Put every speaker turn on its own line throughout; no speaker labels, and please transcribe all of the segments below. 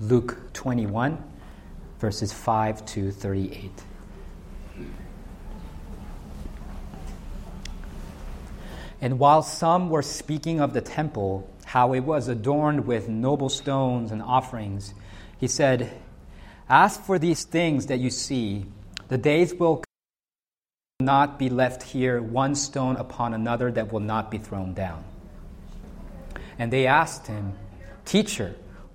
Luke 21, verses 5 to 38. And while some were speaking of the temple, how it was adorned with noble stones and offerings, he said, Ask for these things that you see, the days will not be left here one stone upon another that will not be thrown down. And they asked him, Teacher,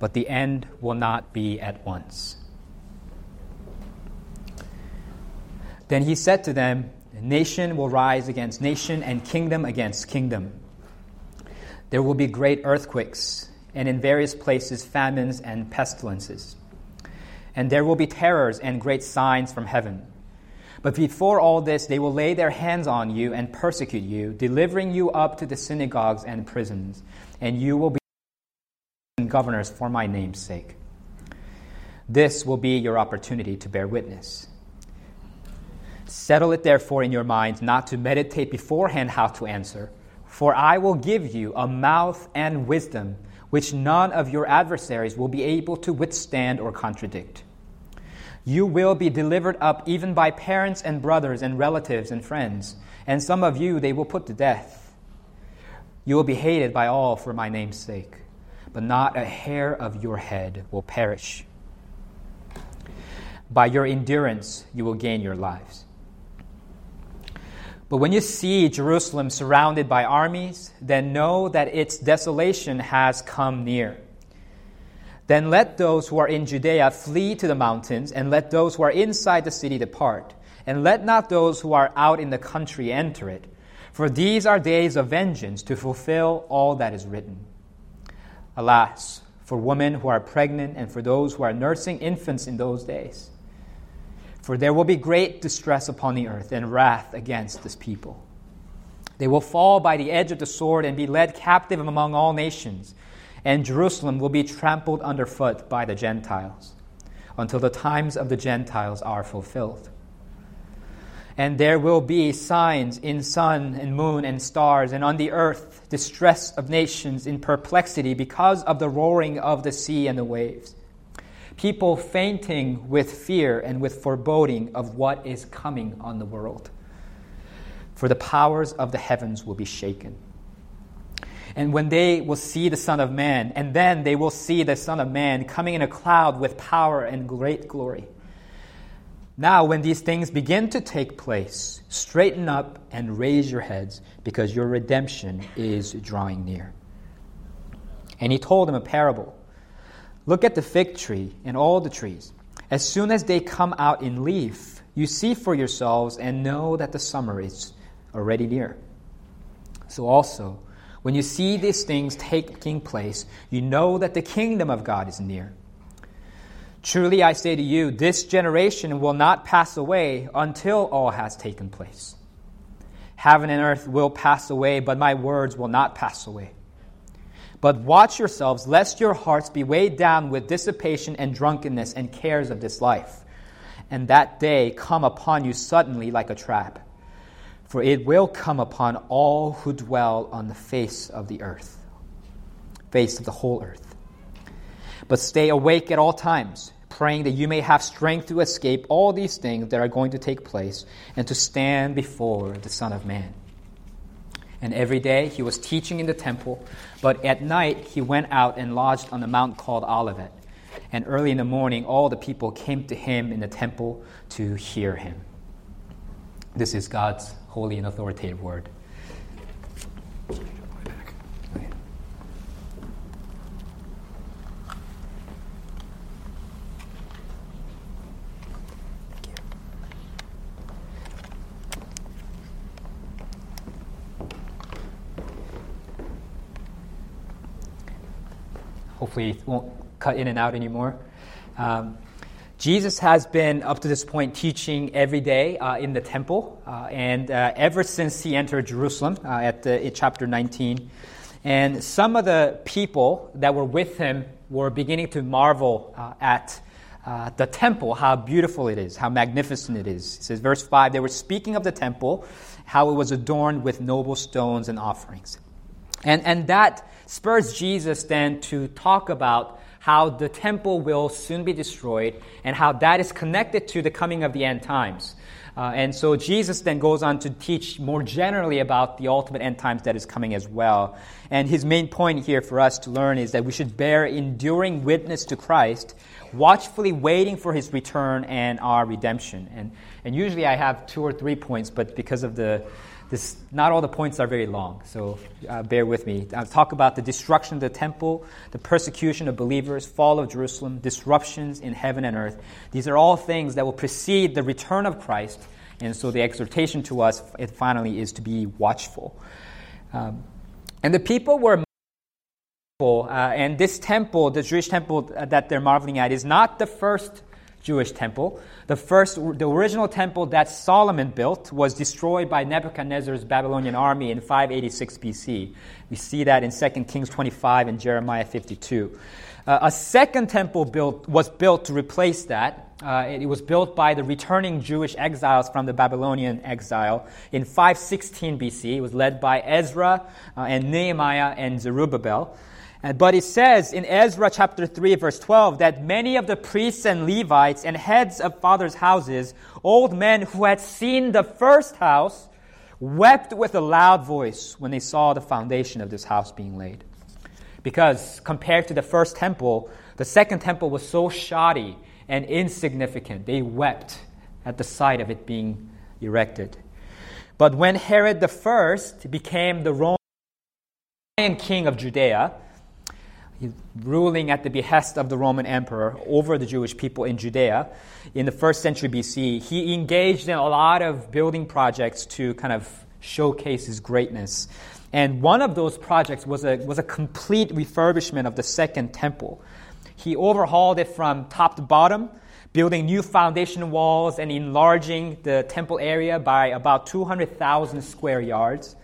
but the end will not be at once. Then he said to them, Nation will rise against nation and kingdom against kingdom. There will be great earthquakes, and in various places famines and pestilences. And there will be terrors and great signs from heaven. But before all this, they will lay their hands on you and persecute you, delivering you up to the synagogues and prisons, and you will be governors for my name's sake. This will be your opportunity to bear witness. Settle it therefore in your minds not to meditate beforehand how to answer, for I will give you a mouth and wisdom which none of your adversaries will be able to withstand or contradict. You will be delivered up even by parents and brothers and relatives and friends, and some of you they will put to death. You will be hated by all for my name's sake, but not a hair of your head will perish. By your endurance you will gain your lives. But when you see Jerusalem surrounded by armies, then know that its desolation has come near. Then let those who are in Judea flee to the mountains, and let those who are inside the city depart. And let not those who are out in the country enter it. For these are days of vengeance to fulfill all that is written. Alas, for women who are pregnant and for those who are nursing infants in those days. For there will be great distress upon the earth and wrath against this people. They will fall by the edge of the sword and be led captive among all nations, and Jerusalem will be trampled underfoot by the Gentiles, until the times of the Gentiles are fulfilled. And there will be signs in sun and moon and stars, and on the earth distress of nations in perplexity because of the roaring of the sea and the waves people fainting with fear and with foreboding of what is coming on the world. For the powers of the heavens will be shaken. And when they will see the Son of Man, and then they will see the Son of Man coming in a cloud with power and great glory. Now, when these things begin to take place, straighten up and raise your heads, because your redemption is drawing near. And he told them a parable. Look at the fig tree and all the trees. As soon as they come out in leaf, you see for yourselves and know that the summer is already near. So also, when you see these things taking place, you know that the kingdom of God is near. Truly I say to you, this generation will not pass away until all has taken place. Heaven and earth will pass away, but my words will not pass away. But watch yourselves, lest your hearts be weighed down with dissipation and drunkenness and cares of this life, and that day come upon you suddenly like a trap. For it will come upon all who dwell on the face of the earth, face of the whole earth. But stay awake at all times, praying that you may have strength to escape all these things that are going to take place and to stand before the Son of Man. And every day he was teaching in the temple, but at night he went out and lodged on the mount called Olivet. And early in the morning, all the people came to him in the temple to hear him. This is God's holy and authoritative word. Hopefully it won't cut in and out anymore. Um, Jesus has been, up to this point, teaching every day uh, in the temple, uh, and uh, ever since he entered Jerusalem uh, at the, in chapter 19. And some of the people that were with him were beginning to marvel uh, at uh, the temple, how beautiful it is, how magnificent it is. It says, verse 5 they were speaking of the temple, how it was adorned with noble stones and offerings. And, and that spurs Jesus then to talk about how the temple will soon be destroyed and how that is connected to the coming of the end times. Uh, and so Jesus then goes on to teach more generally about the ultimate end times that is coming as well. And his main point here for us to learn is that we should bear enduring witness to Christ, watchfully waiting for his return and our redemption. And, and usually I have two or three points, but because of the this, not all the points are very long, so uh, bear with me. I'll talk about the destruction of the temple, the persecution of believers, fall of Jerusalem, disruptions in heaven and earth. These are all things that will precede the return of Christ, and so the exhortation to us, it finally, is to be watchful. Um, and the people were uh, and this temple, the Jewish temple that they're marveling at, is not the first Jewish temple. The first, the original temple that Solomon built was destroyed by Nebuchadnezzar's Babylonian army in 586 BC. We see that in 2 Kings 25 and Jeremiah 52. Uh, a second temple built, was built to replace that. Uh, it, it, was built by the returning Jewish exiles from the Babylonian exile in 516 BC. It was led by Ezra uh, and Nehemiah and Zerubbabel. Uh, but it says in Ezra chapter 3, verse 12, that many of the priests and Levites and heads of fathers' houses, old men who had seen the first house, wept with a loud voice when they saw the foundation of this house being laid. Because compared to the first temple, the second temple was so shoddy and insignificant. They wept at the sight of it being erected. But when Herod the first became the Roman king of Judea, ruling at the behest of the Roman emperor over the Jewish people in Judea in the first century BC, he engaged in a lot of building projects to kind of showcase his greatness. And one of those projects was a, was a complete refurbishment of the second temple. He overhauled it from top to bottom, building new foundation walls and enlarging the temple area by about 200,000 square yards,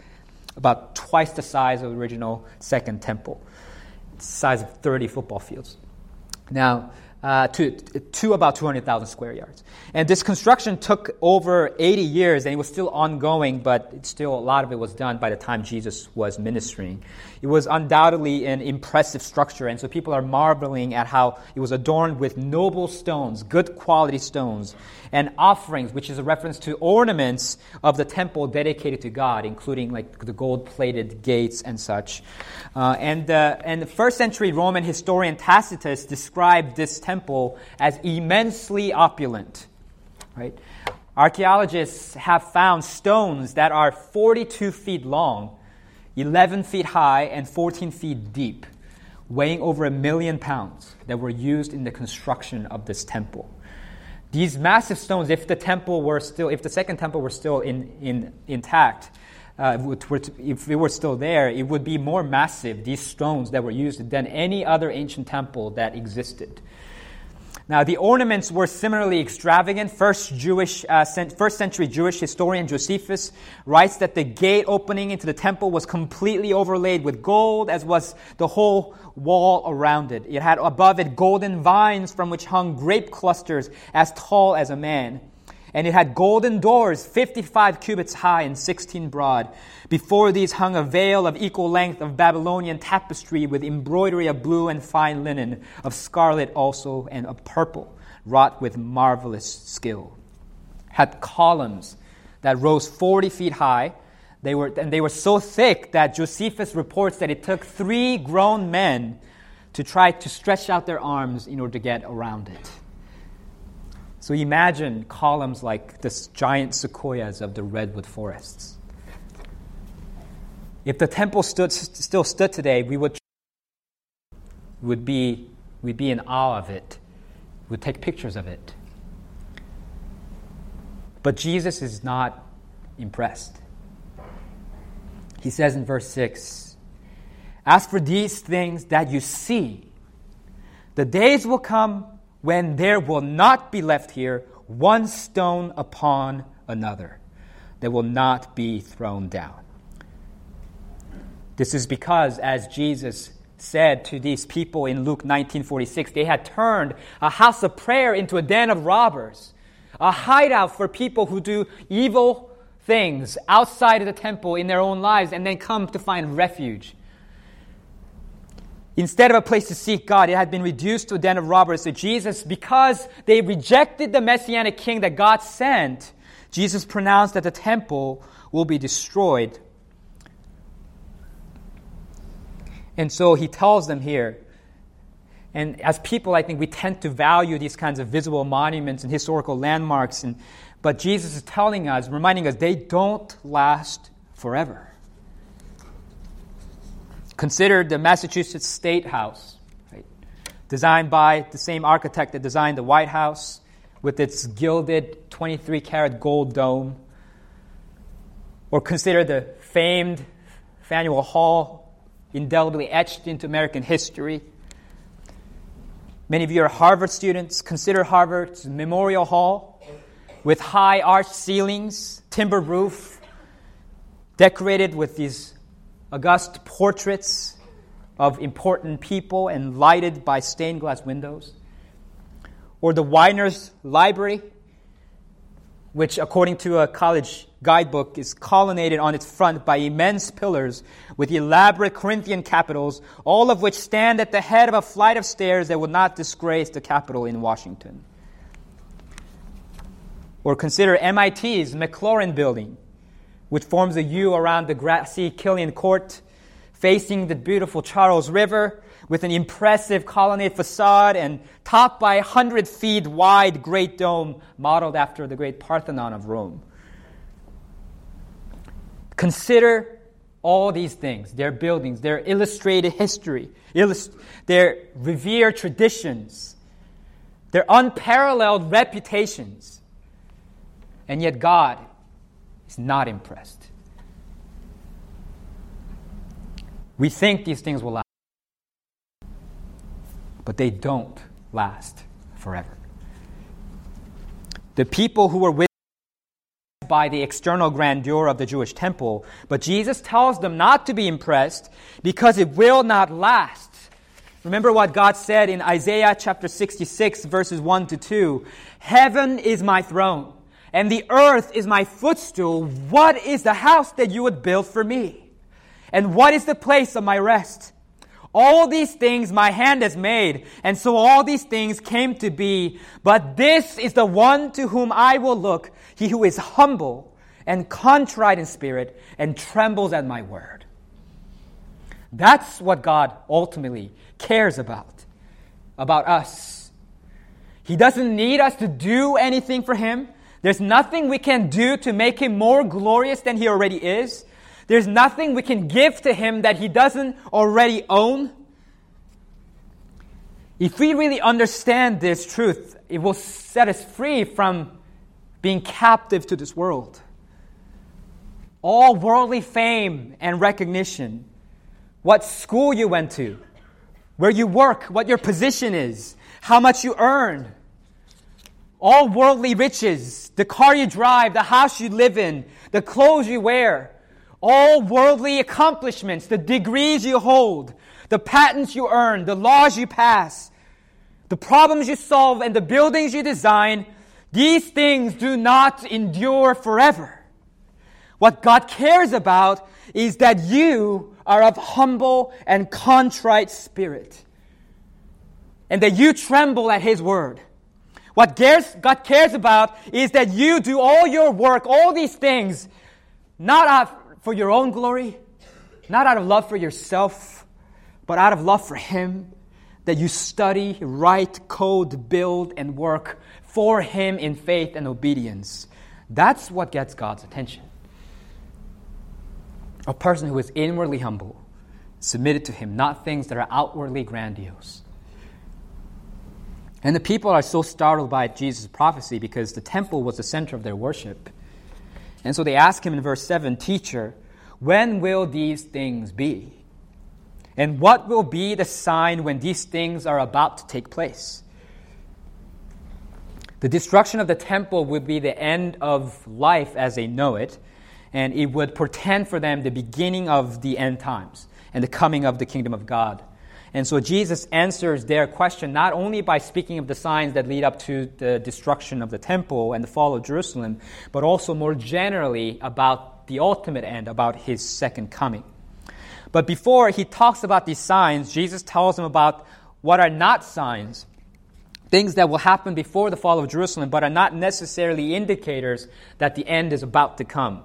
about twice the size of the original second temple size of 30 football fields. Now, uh, to, to about 200,000 square yards. And this construction took over 80 years and it was still ongoing, but still a lot of it was done by the time Jesus was ministering. It was undoubtedly an impressive structure, and so people are marveling at how it was adorned with noble stones, good quality stones, and offerings, which is a reference to ornaments of the temple dedicated to God, including like the gold plated gates and such. Uh, and, uh, and the first century Roman historian Tacitus described this temple as immensely opulent. Right? Archaeologists have found stones that are 42 feet long, 11 feet high, and 14 feet deep, weighing over a million pounds, that were used in the construction of this temple. These massive stones, if the temple were still, if the second temple were still in, in, intact, uh, if it were still there, it would be more massive, these stones that were used, than any other ancient temple that existed. Now, the ornaments were similarly extravagant. First, Jewish, uh, first century Jewish historian Josephus writes that the gate opening into the temple was completely overlaid with gold, as was the whole wall around it. It had above it golden vines from which hung grape clusters as tall as a man and it had golden doors, 55 cubits high and 16 broad. Before these hung a veil of equal length of Babylonian tapestry with embroidery of blue and fine linen, of scarlet also, and of purple, wrought with marvelous skill. Had columns that rose 40 feet high. They were, and they were so thick that Josephus reports that it took three grown men to try to stretch out their arms in order to get around it. So imagine columns like this giant sequoias of the redwood forests. If the temple stood, still stood today, we would, would be, we'd be in awe of it. We'd take pictures of it. But Jesus is not impressed. He says in verse 6 As for these things that you see, The days will come when there will not be left here one stone upon another that will not be thrown down. This is because, as Jesus said to these people in Luke 19:46, they had turned a house of prayer into a den of robbers, a hideout for people who do evil things outside of the temple in their own lives and then come to find refuge. Instead of a place to seek God, it had been reduced to a den of robbers. So Jesus, because they rejected the messianic king that God sent, Jesus pronounced that the temple will be destroyed And so he tells them here, and as people, I think we tend to value these kinds of visible monuments and historical landmarks, and, but Jesus is telling us, reminding us, they don't last forever. Consider the Massachusetts State House, right? designed by the same architect that designed the White House with its gilded 23 karat gold dome. Or consider the famed Faneuil Hall indelibly etched into American history. Many of you are Harvard students. Consider Harvard's Memorial Hall with high arched ceilings, timber roof, decorated with these august portraits of important people and lighted by stained glass windows. Or the Widener's Library, which, according to a college guidebook is colonnaded on its front by immense pillars with elaborate Corinthian capitals, all of which stand at the head of a flight of stairs that would not disgrace the Capitol in Washington. Or consider MIT's Maclaurin Building, which forms a U around the grassy Killian Court, facing the beautiful Charles River, with an impressive colonnade facade and topped by a hundred feet wide great dome modeled after the great Parthenon of Rome. Consider all these things their buildings, their illustrated history, illust- their revered traditions, their unparalleled reputations. And yet, God is not impressed. We think these things will last, but they don't last forever. The people who were with by the external grandeur of the Jewish temple, but Jesus tells them not to be impressed because it will not last. Remember what God said in Isaiah chapter 66, verses 1 to 2 Heaven is my throne, and the earth is my footstool. What is the house that you would build for me? And what is the place of my rest? All these things my hand has made, and so all these things came to be. But this is the one to whom I will look, he who is humble and contrite in spirit and trembles at my word. That's what God ultimately cares about, about us. He doesn't need us to do anything for Him. There's nothing we can do to make Him more glorious than He already is. There's nothing we can give to him that he doesn't already own. If we really understand this truth, it will set us free from being captive to this world. All worldly fame and recognition, what school you went to, where you work, what your position is, how much you earn, all worldly riches, the car you drive, the house you live in, the clothes you wear, all worldly accomplishments, the degrees you hold, the patents you earn, the laws you pass, the problems you solve, and the buildings you design, these things do not endure forever. What God cares about is that you are of humble and contrite spirit, and that you tremble at His word. What God cares about is that you do all your work, all these things, not out for your own glory, not out of love for yourself, but out of love for Him, that you study, write, code, build, and work for Him in faith and obedience. That's what gets God's attention. A person who is inwardly humble, submitted to Him, not things that are outwardly grandiose. And the people are so startled by Jesus' prophecy because the temple was the center of their worship. And so they ask him in verse 7 Teacher, when will these things be? And what will be the sign when these things are about to take place? The destruction of the temple would be the end of life as they know it, and it would portend for them the beginning of the end times and the coming of the kingdom of God. And so Jesus answers their question not only by speaking of the signs that lead up to the destruction of the temple and the fall of Jerusalem, but also more generally about the ultimate end, about his second coming. But before he talks about these signs, Jesus tells them about what are not signs, things that will happen before the fall of Jerusalem, but are not necessarily indicators that the end is about to come.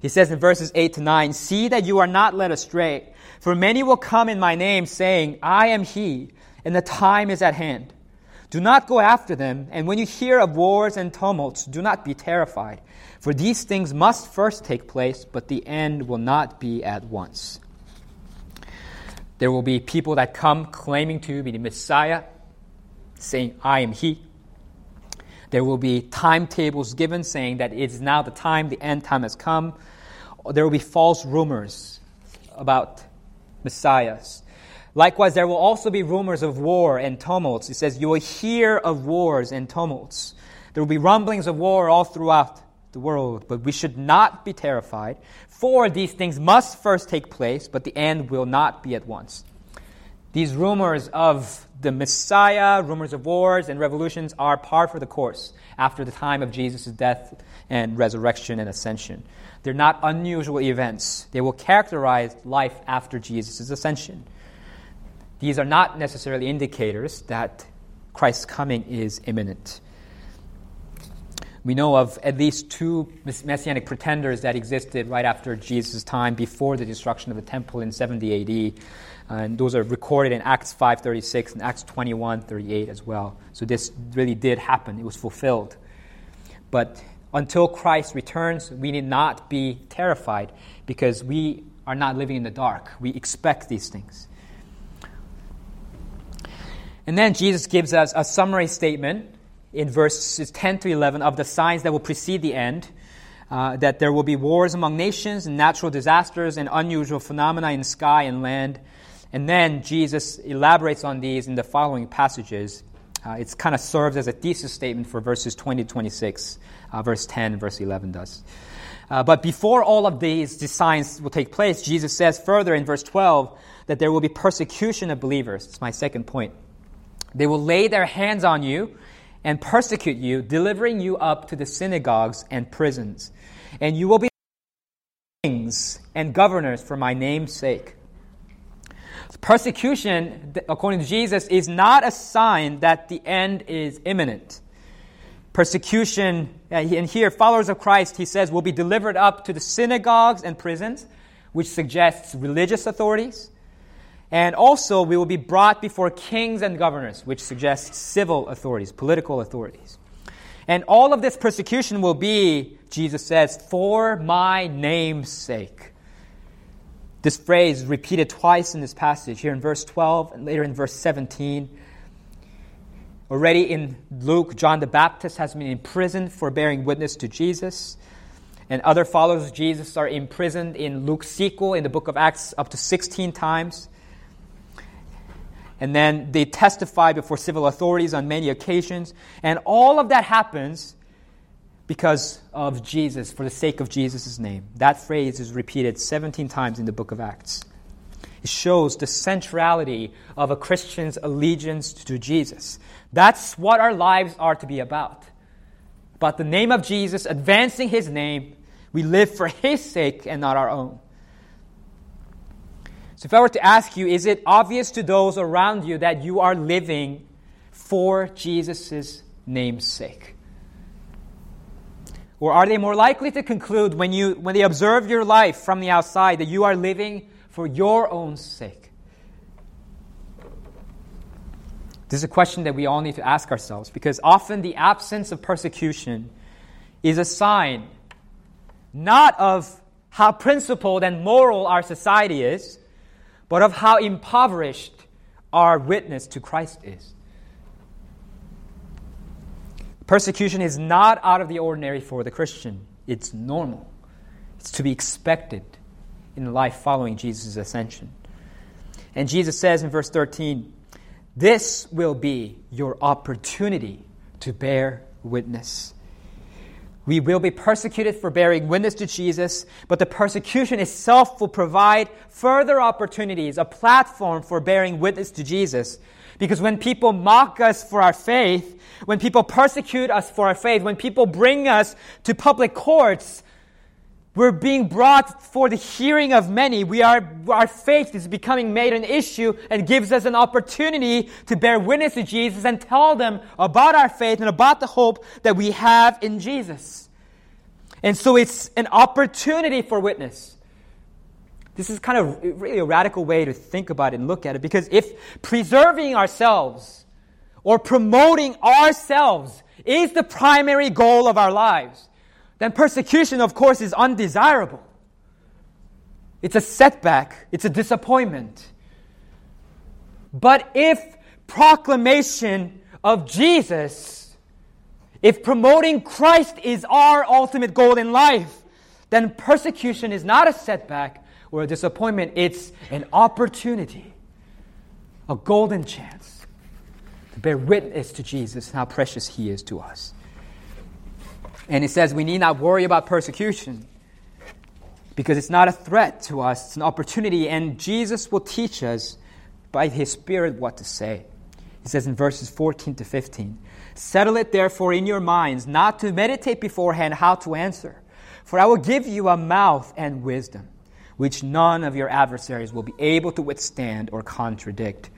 He says in verses 8 to 9, See that you are not led astray. For many will come in my name, saying, I am he, and the time is at hand. Do not go after them, and when you hear of wars and tumults, do not be terrified. For these things must first take place, but the end will not be at once. There will be people that come claiming to be the Messiah, saying, I am he. There will be timetables given saying that it is now the time, the end time has come. There will be false rumors about messiahs. Likewise, there will also be rumors of war and tumults. He says, You will hear of wars and tumults. There will be rumblings of war all throughout the world, but we should not be terrified, for these things must first take place, but the end will not be at once. These rumors of the Messiah, rumors of wars and revolutions are par for the course after the time of Jesus' death and resurrection and ascension. They're not unusual events. They will characterize life after Jesus' ascension. These are not necessarily indicators that Christ's coming is imminent. We know of at least two messianic pretenders that existed right after Jesus' time before the destruction of the temple in 70 AD. And those are recorded in Acts 5:36 and Acts 21:38 as well. So this really did happen. It was fulfilled. But until Christ returns, we need not be terrified because we are not living in the dark. We expect these things. And then Jesus gives us a summary statement in verses 10 to 11 of the signs that will precede the end. Uh, that there will be wars among nations and natural disasters and unusual phenomena in sky and land. And then Jesus elaborates on these in the following passages. Uh, it kind of serves as a thesis statement for verses 20 to 26 uh, verse 10 verse 11 does. Uh, but before all of these, signs will take place, Jesus says further in verse 12 that there will be persecution of believers. It's my second point. They will lay their hands on you and persecute you, delivering you up to the synagogues and prisons. And you will be kings and governors for my name's sake. Persecution, according to Jesus, is not a sign that the end is imminent persecution. And here, followers of Christ, he says, will be delivered up to the synagogues and prisons, which suggests religious authorities. And also, we will be brought before kings and governors, which suggests civil authorities, political authorities. And all of this persecution will be, Jesus says, for my name's sake. This phrase repeated twice in this passage, here in verse 12 and later in verse 17. Already in Luke, John the Baptist has been imprisoned for bearing witness to Jesus. And other followers of Jesus are imprisoned in Luke's sequel in the book of Acts up to 16 times. And then they testify before civil authorities on many occasions. And all of that happens because of Jesus, for the sake of Jesus' name. That phrase is repeated 17 times in the book of Acts. It shows the centrality of a Christian's allegiance to Jesus. That's what our lives are to be about. About the name of Jesus, advancing his name, we live for his sake and not our own. So, if I were to ask you, is it obvious to those around you that you are living for Jesus' name's sake? Or are they more likely to conclude when, you, when they observe your life from the outside that you are living for your own sake? This is a question that we all need to ask ourselves because often the absence of persecution is a sign not of how principled and moral our society is, but of how impoverished our witness to Christ is. Persecution is not out of the ordinary for the Christian, it's normal. It's to be expected in life following Jesus' ascension. And Jesus says in verse 13, This will be your opportunity to bear witness. We will be persecuted for bearing witness to Jesus, but the persecution itself will provide further opportunities, a platform for bearing witness to Jesus. Because when people mock us for our faith, when people persecute us for our faith, when people bring us to public courts, we're being brought for the hearing of many. We are, our faith is becoming made an issue and gives us an opportunity to bear witness to Jesus and tell them about our faith and about the hope that we have in Jesus. And so it's an opportunity for witness. This is kind of really a radical way to think about it and look at it because if preserving ourselves or promoting ourselves is the primary goal of our lives, then persecution, of course, is undesirable. It's a setback, it's a disappointment. But if proclamation of Jesus, if promoting Christ is our ultimate goal in life, then persecution is not a setback or a disappointment, it's an opportunity, a golden chance to bear witness to Jesus and how precious He is to us. And he says we need not worry about persecution because it's not a threat to us, it's an opportunity, and Jesus will teach us by his Spirit what to say. He says in verses 14 to 15 Settle it therefore in your minds not to meditate beforehand how to answer, for I will give you a mouth and wisdom, which none of your adversaries will be able to withstand or contradict.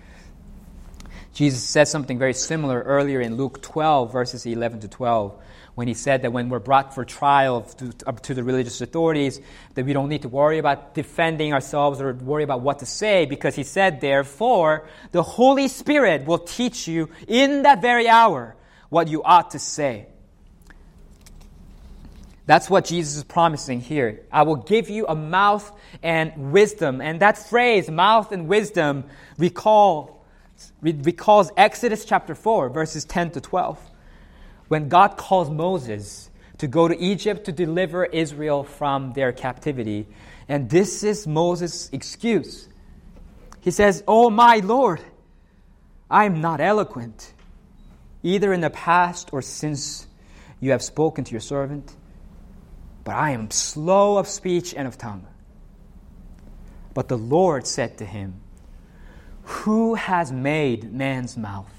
Jesus said something very similar earlier in Luke 12, verses 11 to 12 when he said that when we're brought for trial to, to, the religious authorities, that we don't need to worry about defending ourselves or worry about what to say, because he said, therefore, the Holy Spirit will teach you in that very hour what you ought to say. That's what Jesus is promising here. I will give you a mouth and wisdom. And that phrase, mouth and wisdom, recall, recalls Exodus chapter 4, verses 10 to 12 when God calls Moses to go to Egypt to deliver Israel from their captivity. And this is Moses' excuse. He says, Oh, my Lord, I am not eloquent, either in the past or since you have spoken to your servant, but I am slow of speech and of tongue. But the Lord said to him, Who has made man's mouth?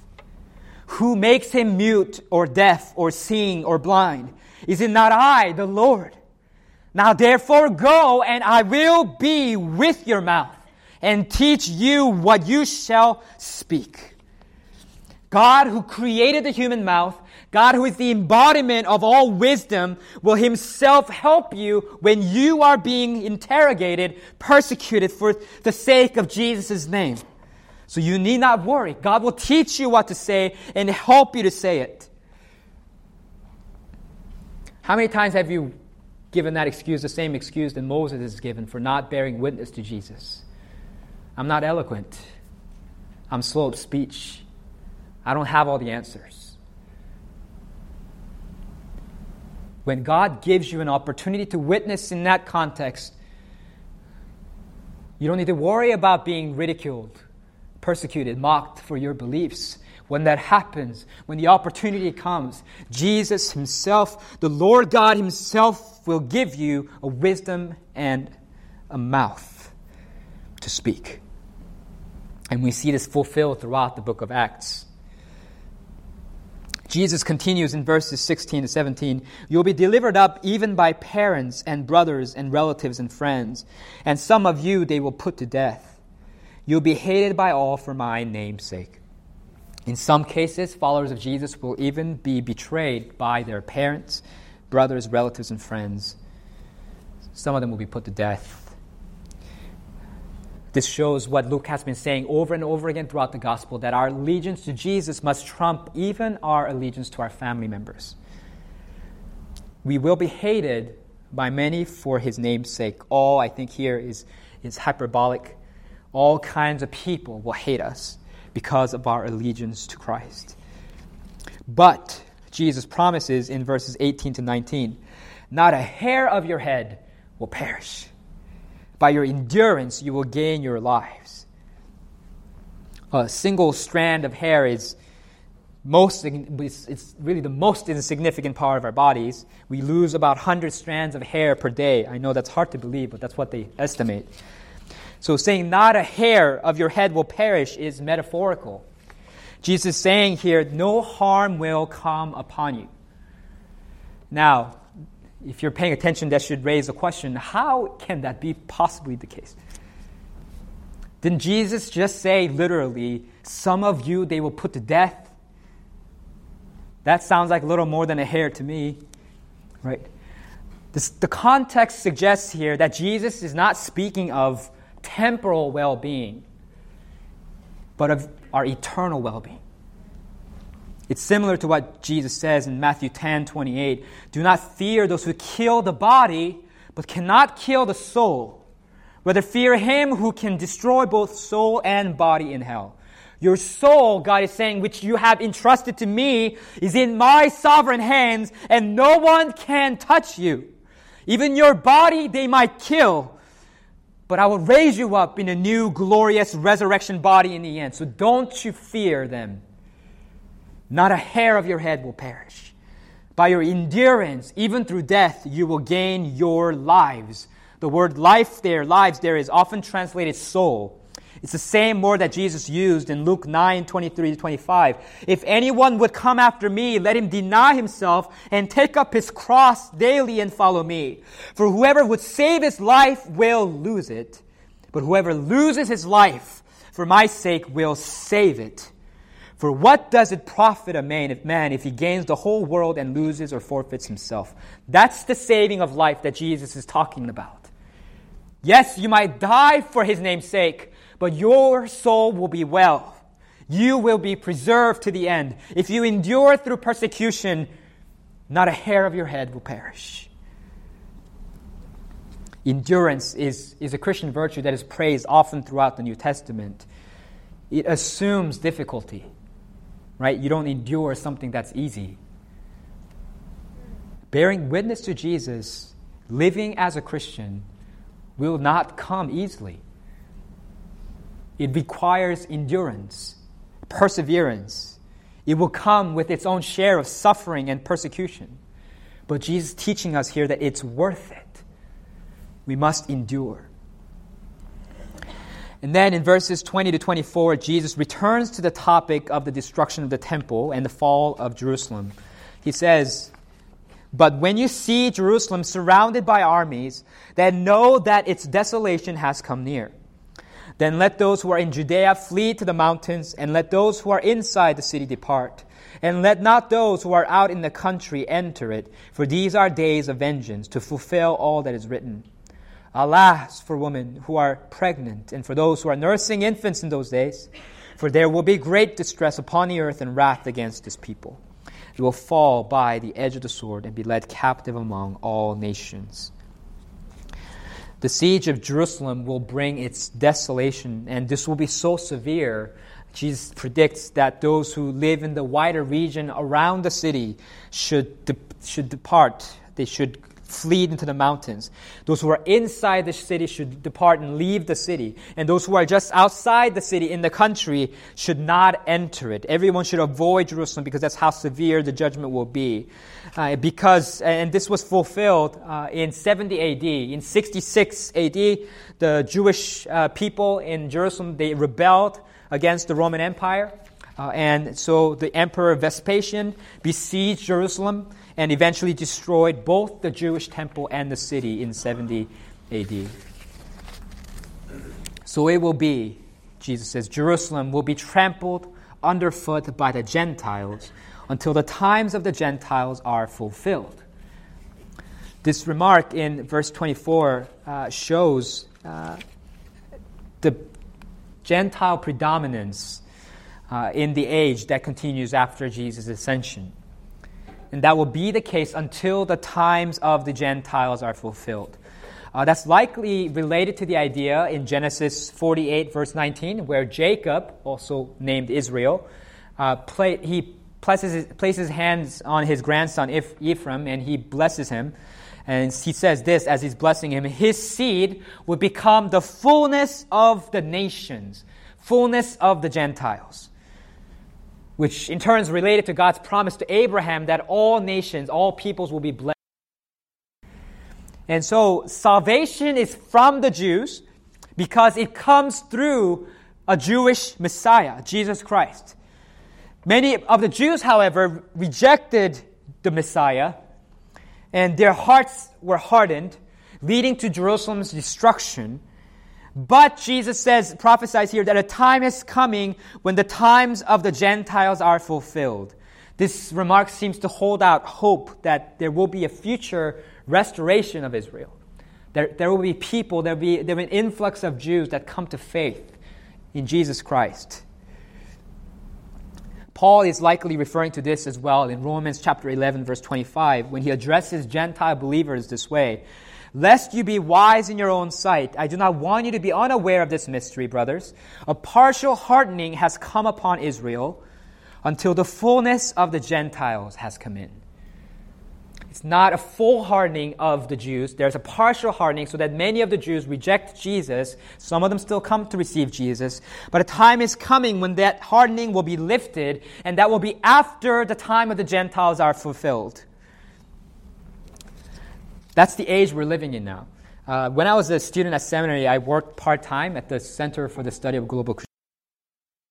Who makes him mute or deaf or seeing or blind? Is it not I, the Lord? Now therefore go, and I will be with your mouth and teach you what you shall speak. God, who created the human mouth, God, who is the embodiment of all wisdom, will himself help you when you are being interrogated, persecuted for the sake of Jesus' name. So you need not worry. God will teach you what to say and help you to say it. How many times have you given that excuse, the same excuse that Moses has given for not bearing witness to Jesus? I'm not eloquent. I'm slow of speech. I don't have all the answers. When God gives you an opportunity to witness in that context, you don't need to worry about being ridiculed persecuted, mocked for your beliefs. When that happens, when the opportunity comes, Jesus Himself, the Lord God Himself, will give you a wisdom and a mouth to speak. And we see this fulfilled throughout the book of Acts. Jesus continues in verses 16 to 17 You'll be delivered up even by parents and brothers and relatives and friends, and some of you they will put to death You'll be hated by all for my name's sake. In some cases, followers of Jesus will even be betrayed by their parents, brothers, relatives, and friends. Some of them will be put to death. This shows what Luke has been saying over and over again throughout the gospel that our allegiance to Jesus must trump even our allegiance to our family members. We will be hated by many for his name's sake. All I think here is, is hyperbolic all kinds of people will hate us because of our allegiance to Christ. But Jesus promises in verses 18 to 19 not a hair of your head will perish. By your endurance, you will gain your lives. A single strand of hair is most, it's really the most insignificant part of our bodies. We lose about 100 strands of hair per day. I know that's hard to believe, but that's what they estimate. So saying not a hair of your head will perish is metaphorical. Jesus is saying here, no harm will come upon you. Now, if you're paying attention, that should raise a question how can that be possibly the case? Didn't Jesus just say literally, some of you they will put to death? That sounds like a little more than a hair to me, right? This, the context suggests here that Jesus is not speaking of temporal well being, but of our eternal well being. It's similar to what Jesus says in Matthew 10 28. Do not fear those who kill the body, but cannot kill the soul. Rather, fear him who can destroy both soul and body in hell. Your soul, God is saying, which you have entrusted to me, is in my sovereign hands, and no one can touch you. Even your body they might kill, but I will raise you up in a new glorious resurrection body in the end. So don't you fear them. Not a hair of your head will perish. By your endurance, even through death, you will gain your lives. The word life there, lives there, is often translated soul. It's the same word that Jesus used in Luke 9 23 to 25. If anyone would come after me, let him deny himself and take up his cross daily and follow me. For whoever would save his life will lose it, but whoever loses his life for my sake will save it. For what does it profit a man if, man if he gains the whole world and loses or forfeits himself? That's the saving of life that Jesus is talking about. Yes, you might die for his name's sake, but your soul will be well. You will be preserved to the end. If you endure through persecution, not a hair of your head will perish. Endurance is, is a Christian virtue that is praised often throughout the New Testament. It assumes difficulty right? You don't endure something that's easy. Bearing witness to Jesus, living as a Christian, will not come easily. It requires endurance, perseverance. It will come with its own share of suffering and persecution. But Jesus is teaching us here that it's worth it. We must endure. And then in verses 20 to 24, Jesus returns to the topic of the destruction of the temple and the fall of Jerusalem. He says, But when you see Jerusalem surrounded by armies, then know that its desolation has come near. Then let those who are in Judea flee to the mountains, and let those who are inside the city depart. And let not those who are out in the country enter it, for these are days of vengeance, to fulfill all that is written. Alas for women who are pregnant and for those who are nursing infants in those days, for there will be great distress upon the earth and wrath against this people. It will fall by the edge of the sword and be led captive among all nations. The siege of Jerusalem will bring its desolation, and this will be so severe. Jesus predicts that those who live in the wider region around the city should, de- should depart. They should flee into the mountains. Those who are inside the city should depart and leave the city. And those who are just outside the city in the country should not enter it. Everyone should avoid Jerusalem because that's how severe the judgment will be. Uh, because, and this was fulfilled uh, in 70 AD. In 66 AD, the Jewish uh, people in Jerusalem, they rebelled against the Roman Empire. Uh, and so the Emperor Vespasian besieged Jerusalem and eventually destroyed both the Jewish temple and the city in 70 AD. So it will be, Jesus says, Jerusalem will be trampled underfoot by the Gentiles until the times of the Gentiles are fulfilled. This remark in verse 24 uh, shows uh, the Gentile predominance uh, in the age that continues after Jesus' ascension. And that will be the case until the times of the Gentiles are fulfilled. Uh, that's likely related to the idea in Genesis 48, verse 19, where Jacob, also named Israel, uh, play, he places places hands on his grandson Ephraim and he blesses him. And he says this as he's blessing him His seed will become the fullness of the nations, fullness of the Gentiles, which in turn is related to God's promise to Abraham that all nations, all peoples will be blessed. And so salvation is from the Jews because it comes through a Jewish Messiah, Jesus Christ. Many of the Jews, however, rejected the Messiah, and their hearts were hardened, leading to Jerusalem's destruction. But Jesus says, prophesies here that a time is coming when the times of the Gentiles are fulfilled. This remark seems to hold out hope that there will be a future restoration of Israel. There, there will be people, there will be, there will be an influx of Jews that come to faith in Jesus Christ. Paul is likely referring to this as well in Romans chapter 11, verse 25, when he addresses Gentile believers this way Lest you be wise in your own sight, I do not want you to be unaware of this mystery, brothers. A partial hardening has come upon Israel until the fullness of the Gentiles has come in. It's not a full hardening of the Jews. There's a partial hardening so that many of the Jews reject Jesus. Some of them still come to receive Jesus. But a time is coming when that hardening will be lifted, and that will be after the time of the Gentiles are fulfilled. That's the age we're living in now. Uh, when I was a student at seminary, I worked part time at the Center for the Study of Global Christianity.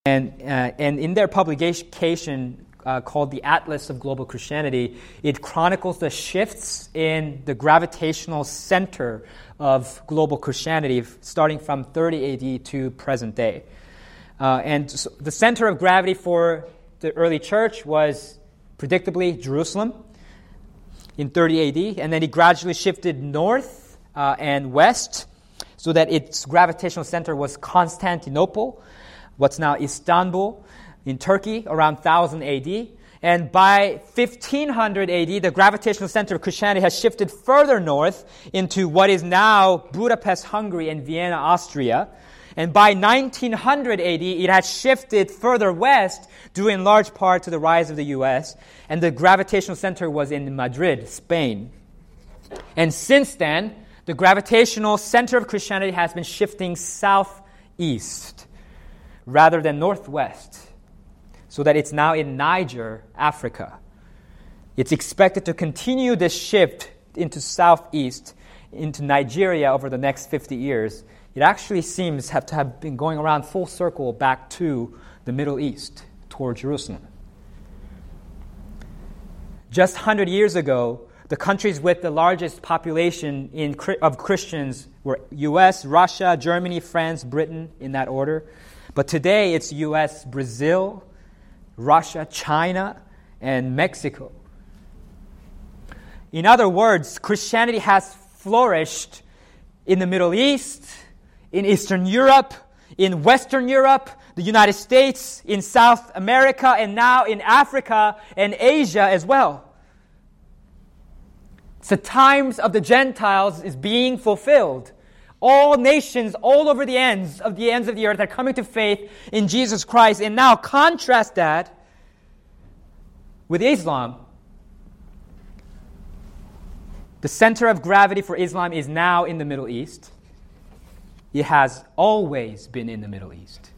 And, uh, and in their publication, uh, called the Atlas of Global Christianity. It chronicles the shifts in the gravitational center of global Christianity starting from 30 AD to present day. Uh, and so the center of gravity for the early church was predictably Jerusalem in 30 AD, and then it gradually shifted north uh, and west so that its gravitational center was Constantinople, what's now Istanbul, in Turkey around 1000 AD. And by 1500 AD, the gravitational center of Christianity has shifted further north into what is now Budapest, Hungary, and Vienna, Austria. And by 1900 AD, it had shifted further west, due in large part to the rise of the US. And the gravitational center was in Madrid, Spain. And since then, the gravitational center of Christianity has been shifting southeast rather than northwest so that it's now in Niger, Africa. It's expected to continue this shift into southeast, into Nigeria over the next 50 years. It actually seems have to have been going around full circle back to the Middle East, toward Jerusalem. Just 100 years ago, the countries with the largest population in, of Christians were US, Russia, Germany, France, Britain, in that order. But today it's US, Brazil, Russia, China, and Mexico. In other words, Christianity has flourished in the Middle East, in Eastern Europe, in Western Europe, the United States, in South America, and now in Africa and Asia as well. The times of the Gentiles is being fulfilled. All nations all over the ends of the ends of the earth are coming to faith in Jesus Christ. And now contrast that with Islam. The center of gravity for Islam is now in the Middle East. It has always been in the Middle East.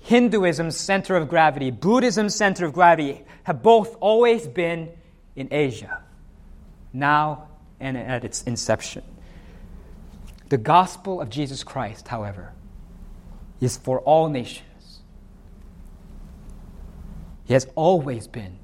Hinduism's center of gravity, Buddhism's center of gravity have both always been in Asia, now and at its inception. The gospel of Jesus Christ, however, is for all nations. He has always been,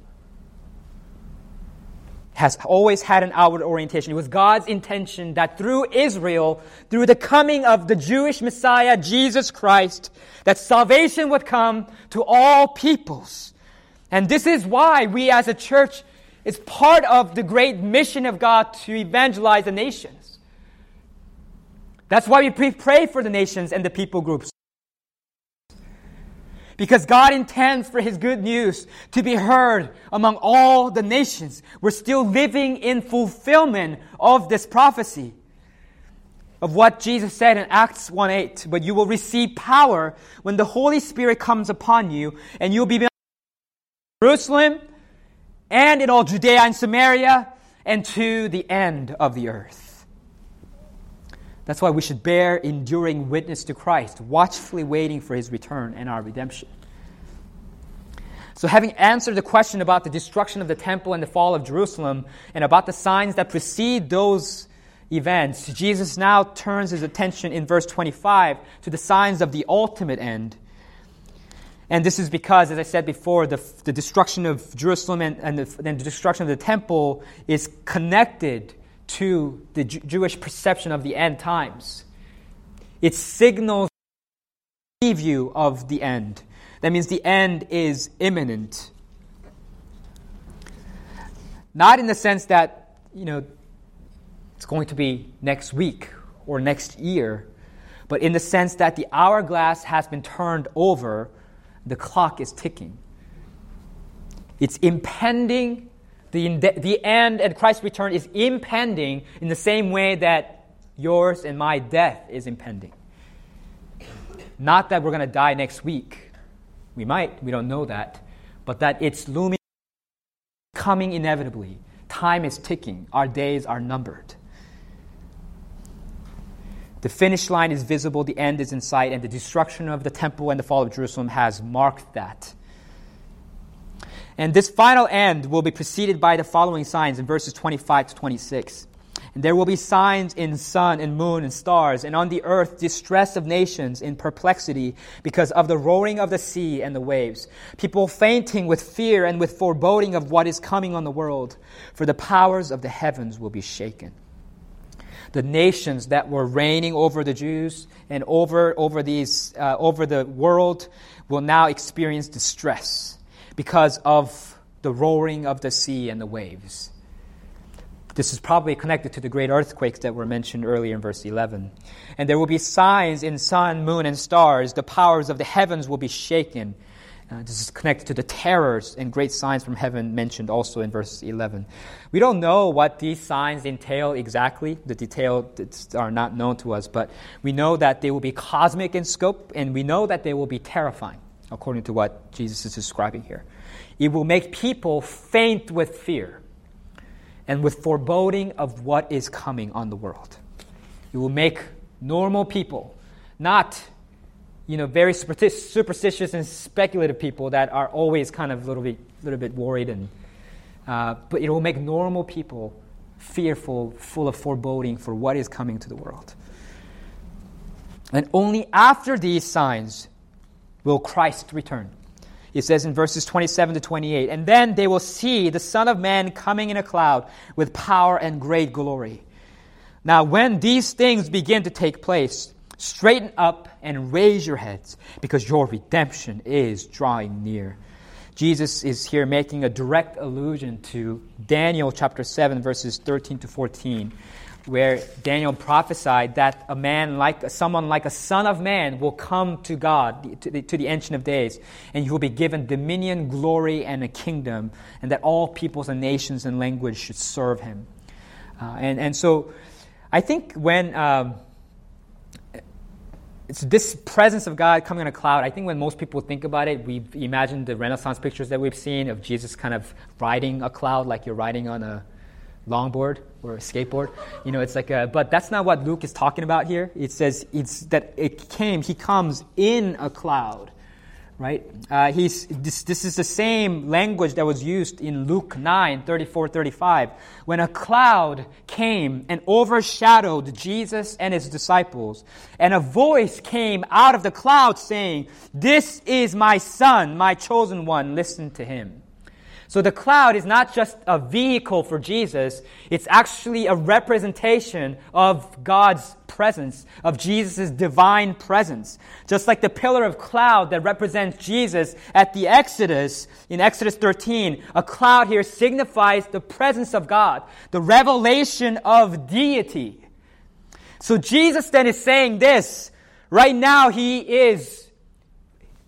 has always had an outward orientation. It was God's intention that through Israel, through the coming of the Jewish Messiah, Jesus Christ, that salvation would come to all peoples. And this is why we as a church is part of the great mission of God to evangelize the nations. That's why we pray for the nations and the people groups. Because God intends for His good news to be heard among all the nations. We're still living in fulfillment of this prophecy of what Jesus said in Acts 1 8. But you will receive power when the Holy Spirit comes upon you, and you'll be in Jerusalem and in all Judea and Samaria and to the end of the earth. That's why we should bear enduring witness to Christ, watchfully waiting for his return and our redemption. So, having answered the question about the destruction of the temple and the fall of Jerusalem, and about the signs that precede those events, Jesus now turns his attention in verse 25 to the signs of the ultimate end. And this is because, as I said before, the, the destruction of Jerusalem and, and, the, and the destruction of the temple is connected to the J- Jewish perception of the end times. It signals the preview of the end. That means the end is imminent. Not in the sense that, you know, it's going to be next week or next year, but in the sense that the hourglass has been turned over, the clock is ticking. It's impending. The, the end and Christ's return is impending in the same way that yours and my death is impending. Not that we're going to die next week, we might, we don't know that, but that it's looming, coming inevitably. Time is ticking, our days are numbered. The finish line is visible, the end is in sight, and the destruction of the temple and the fall of Jerusalem has marked that. And this final end will be preceded by the following signs in verses 25 to 26. And there will be signs in sun and moon and stars, and on the earth distress of nations in perplexity because of the roaring of the sea and the waves. People fainting with fear and with foreboding of what is coming on the world, for the powers of the heavens will be shaken. The nations that were reigning over the Jews and over, over, these, uh, over the world will now experience distress because of the roaring of the sea and the waves. This is probably connected to the great earthquakes that were mentioned earlier in verse 11. And there will be signs in sun, moon, and stars. The powers of the heavens will be shaken. Uh, this is connected to the terrors and great signs from heaven mentioned also in verse 11. We don't know what these signs entail exactly. The details are not known to us, but we know that they will be cosmic in scope, and we know that they will be terrifying, according to what Jesus is describing here. It will make people faint with fear and with foreboding of what is coming on the world. It will make normal people, not you know, very superstitious and speculative people that are always kind of a little bit, little bit worried, and, uh, but it will make normal people fearful, full of foreboding for what is coming to the world. And only after these signs will Christ return. It says in verses 27 to 28 And then they will see the Son of Man coming in a cloud with power and great glory. Now, when these things begin to take place, straighten up and raise your heads, because your redemption is drawing near. Jesus is here making a direct allusion to Daniel chapter 7, verses 13 to 14, where Daniel prophesied that a man like someone like a son of man will come to God, to the, to the Ancient of Days, and he will be given dominion, glory, and a kingdom, and that all peoples and nations and language should serve him. Uh, and, and so I think when um, it's this presence of God coming on a cloud, I think when most people think about it, we imagine the Renaissance pictures that we've seen of Jesus kind of riding a cloud like you're riding on a longboard or a skateboard. You know, it's like a, but that's not what Luke is talking about here. It says it's that it came, he comes in a cloud, right? Uh, he's, this, this is the same language that was used in Luke 9, 34, 35, when a cloud came and overshadowed Jesus and his disciples, and a voice came out of the cloud saying, This is my son, my chosen one, listen to him. So the cloud is not just a vehicle for Jesus, it's actually a representation of God's presence, of Jesus' divine presence. Just like the pillar of cloud that represents Jesus at the Exodus, in Exodus 13, a cloud here signifies the presence of God, the revelation of deity. So Jesus then is saying this. Right now, he is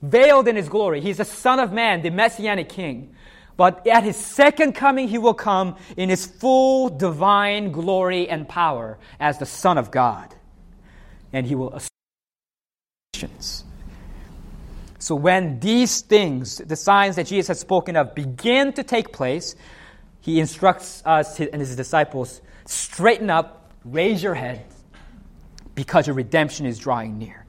veiled in his glory. He's the Son of Man, the Messianic King. But at his second coming, he will come in his full divine glory and power as the Son of God. And he will nations. So when these things, the signs that Jesus has spoken of, begin to take place, he instructs us and his disciples straighten up, raise your head, because your redemption is drawing near.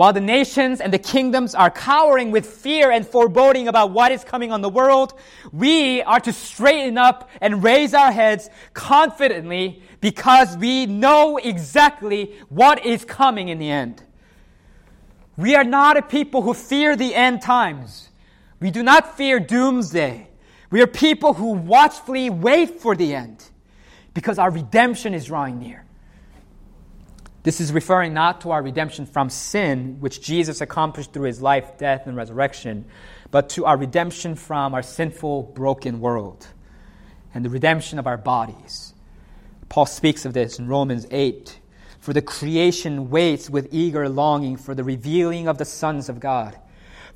While the nations and the kingdoms are cowering with fear and foreboding about what is coming on the world, we are to straighten up and raise our heads confidently because we know exactly what is coming in the end. We are not a people who fear the end times. We do not fear doomsday. We are people who watchfully wait for the end because our redemption is drawing near. This is referring not to our redemption from sin, which Jesus accomplished through his life, death, and resurrection, but to our redemption from our sinful, broken world and the redemption of our bodies. Paul speaks of this in Romans 8. For the creation waits with eager longing for the revealing of the sons of God.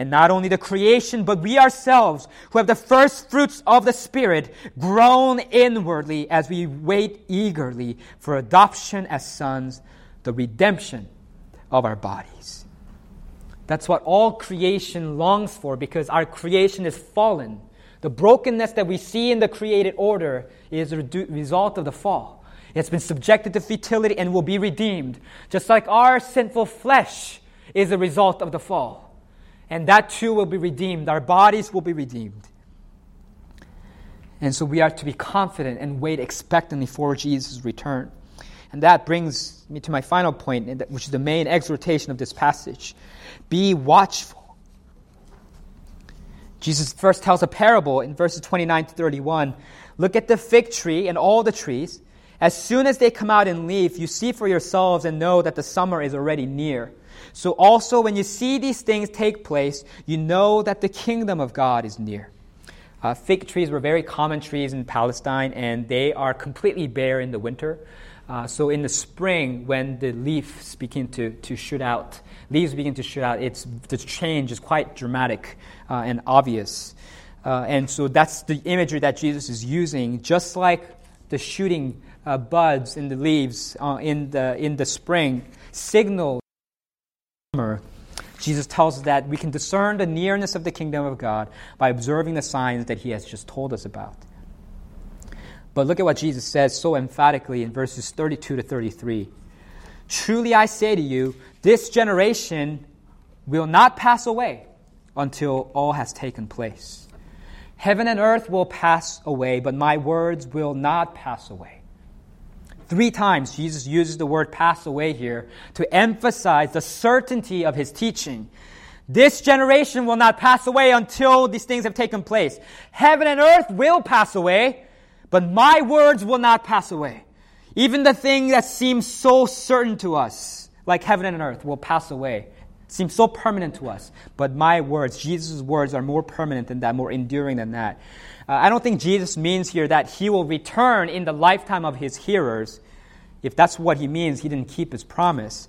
And not only the creation, but we ourselves, who have the first fruits of the Spirit, groan inwardly as we wait eagerly for adoption as sons, the redemption of our bodies. That's what all creation longs for because our creation is fallen. The brokenness that we see in the created order is a result of the fall. It's been subjected to futility and will be redeemed, just like our sinful flesh is a result of the fall and that too will be redeemed. Our bodies will be redeemed. And so we are to be confident and wait expectantly for Jesus' return. And that brings me to my final point, which is the main exhortation of this passage be watchful. Jesus first tells a parable in verses 29 to 31. Look at the fig tree and all the trees. As soon as they come out in leaf, you see for yourselves and know that the summer is already near. So also, when you see these things take place, you know that the kingdom of God is near. Uh, fig trees were very common trees in Palestine, and they are completely bare in the winter. Uh, so in the spring, when the leaves begin to, to shoot out, leaves begin to shoot out, it's, the change is quite dramatic uh, and obvious. Uh, and so that's the imagery that Jesus is using, just like the shooting uh, buds in the leaves uh, in, the, in the spring signal Jesus tells us that we can discern the nearness of the kingdom of God by observing the signs that he has just told us about. But look at what Jesus says so emphatically in verses 32 to 33. Truly I say to you, this generation will not pass away until all has taken place. Heaven and earth will pass away, but my words will not pass away. Three times Jesus uses the word pass away here to emphasize the certainty of his teaching. This generation will not pass away until these things have taken place. Heaven and earth will pass away, but my words will not pass away. Even the thing that seems so certain to us, like heaven and earth, will pass away. seems so permanent to us. But my words, Jesus' words, are more permanent than that, more enduring than that. Uh, I don't think Jesus means here that he will return in the lifetime of his hearers. If that's what he means, he didn't keep his promise.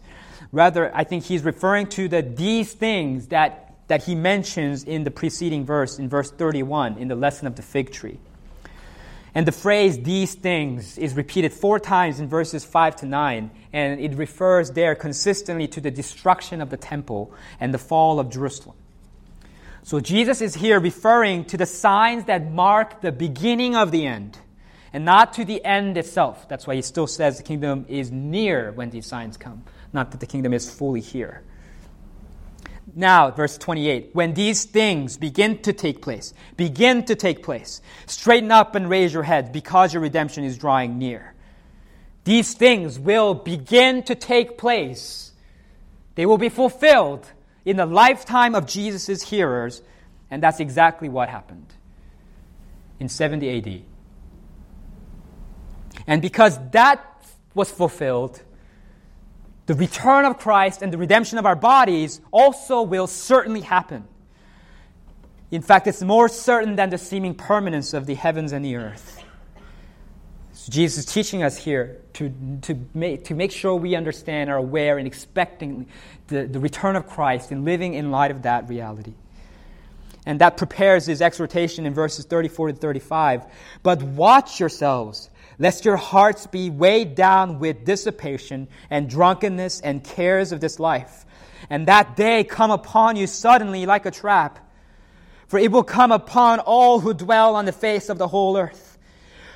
Rather, I think he's referring to the these things that, that he mentions in the preceding verse, in verse 31, in the lesson of the fig tree. And the phrase these things is repeated four times in verses 5 to 9, and it refers there consistently to the destruction of the temple and the fall of Jerusalem. So Jesus is here referring to the signs that mark the beginning of the end and not to the end itself. That's why he still says the kingdom is near when these signs come, not that the kingdom is fully here. Now, verse 28 when these things begin to take place, begin to take place, straighten up and raise your heads because your redemption is drawing near. These things will begin to take place. They will be fulfilled in the lifetime of Jesus' hearers, and that's exactly what happened in 70 AD. And because that was fulfilled, the return of Christ and the redemption of our bodies also will certainly happen. In fact, it's more certain than the seeming permanence of the heavens and the earth. So Jesus is teaching us here to, to, make, to make sure we understand, are aware, and expecting the, the return of Christ and living in light of that reality. And that prepares his exhortation in verses 34 to 35. But watch yourselves, lest your hearts be weighed down with dissipation and drunkenness and cares of this life, and that day come upon you suddenly like a trap. For it will come upon all who dwell on the face of the whole earth.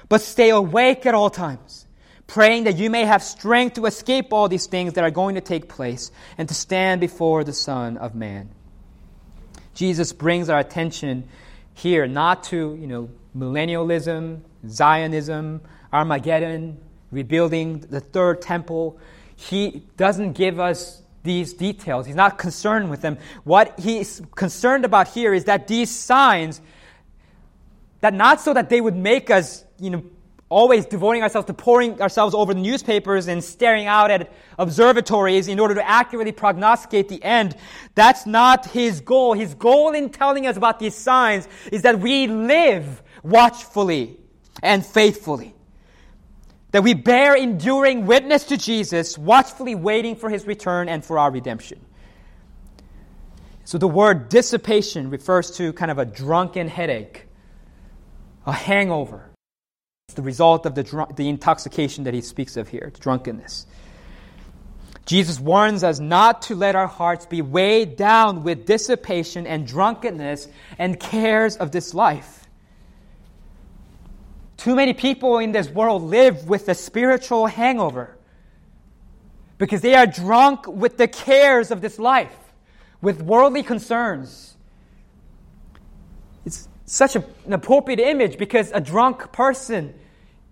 But stay awake at all times, praying that you may have strength to escape all these things that are going to take place and to stand before the Son of Man. Jesus brings our attention here not to, you know, millennialism, Zionism, Armageddon, rebuilding the third temple. He doesn't give us these details. He's not concerned with them. What he's concerned about here is that these signs, that not so that they would make us, you know, always devoting ourselves to pouring ourselves over the newspapers and staring out at observatories in order to accurately prognosticate the end. That's not his goal. His goal in telling us about these signs is that we live watchfully and faithfully. That we bear enduring witness to Jesus, watchfully waiting for his return and for our redemption. So the word dissipation refers to kind of a drunken headache, a hangover the result of the, the intoxication that he speaks of here, drunkenness. Jesus warns us not to let our hearts be weighed down with dissipation and drunkenness and cares of this life. Too many people in this world live with a spiritual hangover because they are drunk with the cares of this life, with worldly concerns. Such a, an appropriate image because a drunk person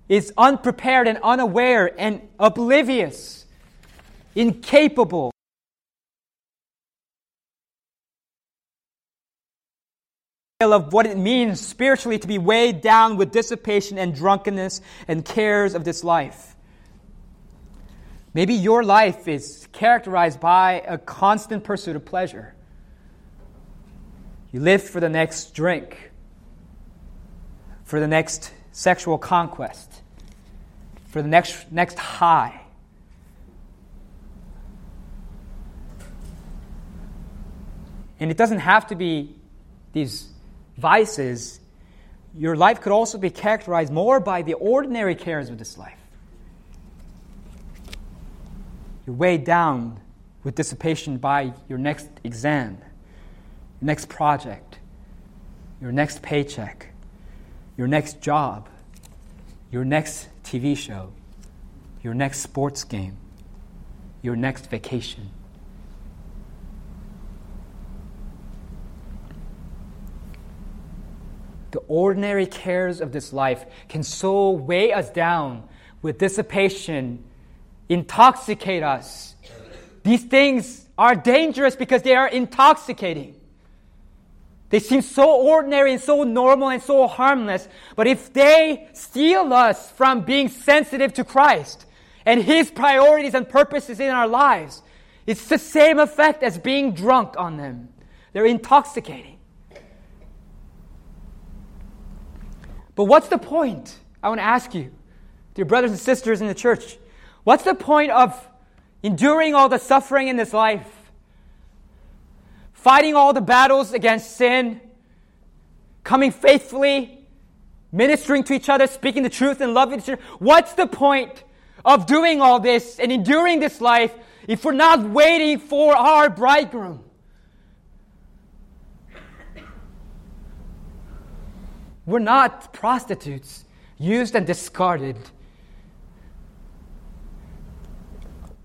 is unprepared and unaware and oblivious, incapable. Of what it means spiritually to be weighed down with dissipation and drunkenness and cares of this life. Maybe your life is characterized by a constant pursuit of pleasure. You live for the next drink, for the next sexual conquest, for the next, next high. And it doesn't have to be these vices. Your life could also be characterized more by the ordinary cares of this life. You're weighed down with dissipation by your next exam, your next project, your next paycheck, your next job, your next TV show, your next sports game, your next vacation. The ordinary cares of this life can so weigh us down with dissipation, intoxicate us. These things are dangerous because they are intoxicating. They seem so ordinary and so normal and so harmless. But if they steal us from being sensitive to Christ and His priorities and purposes in our lives, it's the same effect as being drunk on them. They're intoxicating. But what's the point? I want to ask you, dear brothers and sisters in the church, what's the point of enduring all the suffering in this life? Fighting all the battles against sin, coming faithfully, ministering to each other, speaking the truth and loving each other. What's the point of doing all this and enduring this life if we're not waiting for our bridegroom? We're not prostitutes used and discarded.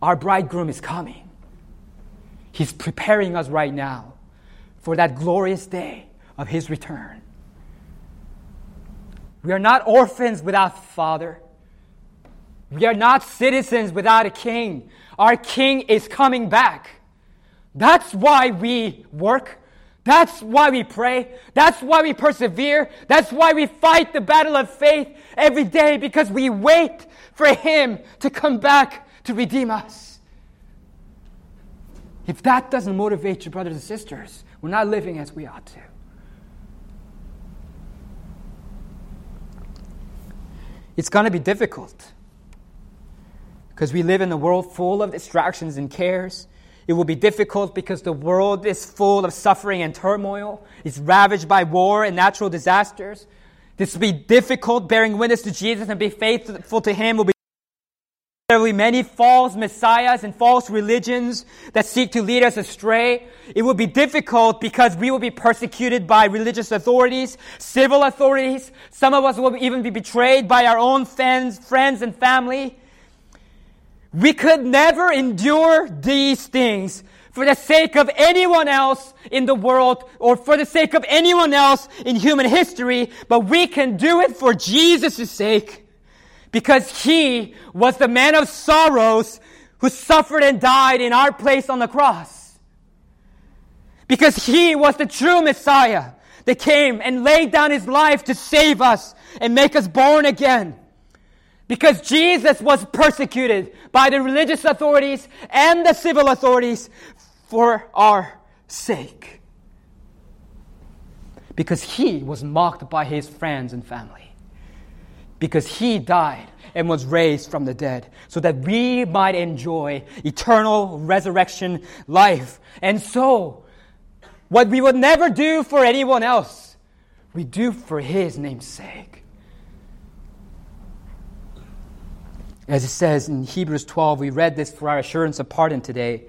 Our bridegroom is coming. He's preparing us right now for that glorious day of His return. We are not orphans without a father. We are not citizens without a king. Our king is coming back. That's why we work. That's why we pray. That's why we persevere. That's why we fight the battle of faith every day because we wait for Him to come back to redeem us. If that doesn't motivate your brothers and sisters, we're not living as we ought to. It's going to be difficult because we live in a world full of distractions and cares. It will be difficult because the world is full of suffering and turmoil. It's ravaged by war and natural disasters. This will be difficult bearing witness to Jesus and be faithful to Him will be there will be many false messiahs and false religions that seek to lead us astray. It will be difficult because we will be persecuted by religious authorities, civil authorities. Some of us will even be betrayed by our own friends, friends and family. We could never endure these things for the sake of anyone else in the world or for the sake of anyone else in human history, but we can do it for Jesus' sake because he was the man of sorrows who suffered and died in our place on the cross. Because he was the true Messiah that came and laid down his life to save us and make us born again. Because Jesus was persecuted by the religious authorities and the civil authorities for our sake. Because he was mocked by his friends and family because he died and was raised from the dead so that we might enjoy eternal resurrection life. And so, what we would never do for anyone else, we do for his name's sake. As it says in Hebrews 12, we read this for our assurance of pardon today.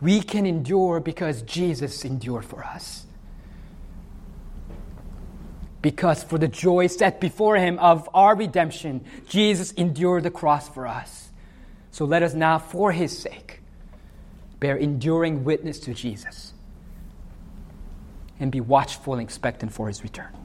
We can endure because Jesus endured for us. Because for the joy set before him of our redemption, Jesus endured the cross for us. So let us now, for his sake, bear enduring witness to Jesus and be watchful and expectant for his return.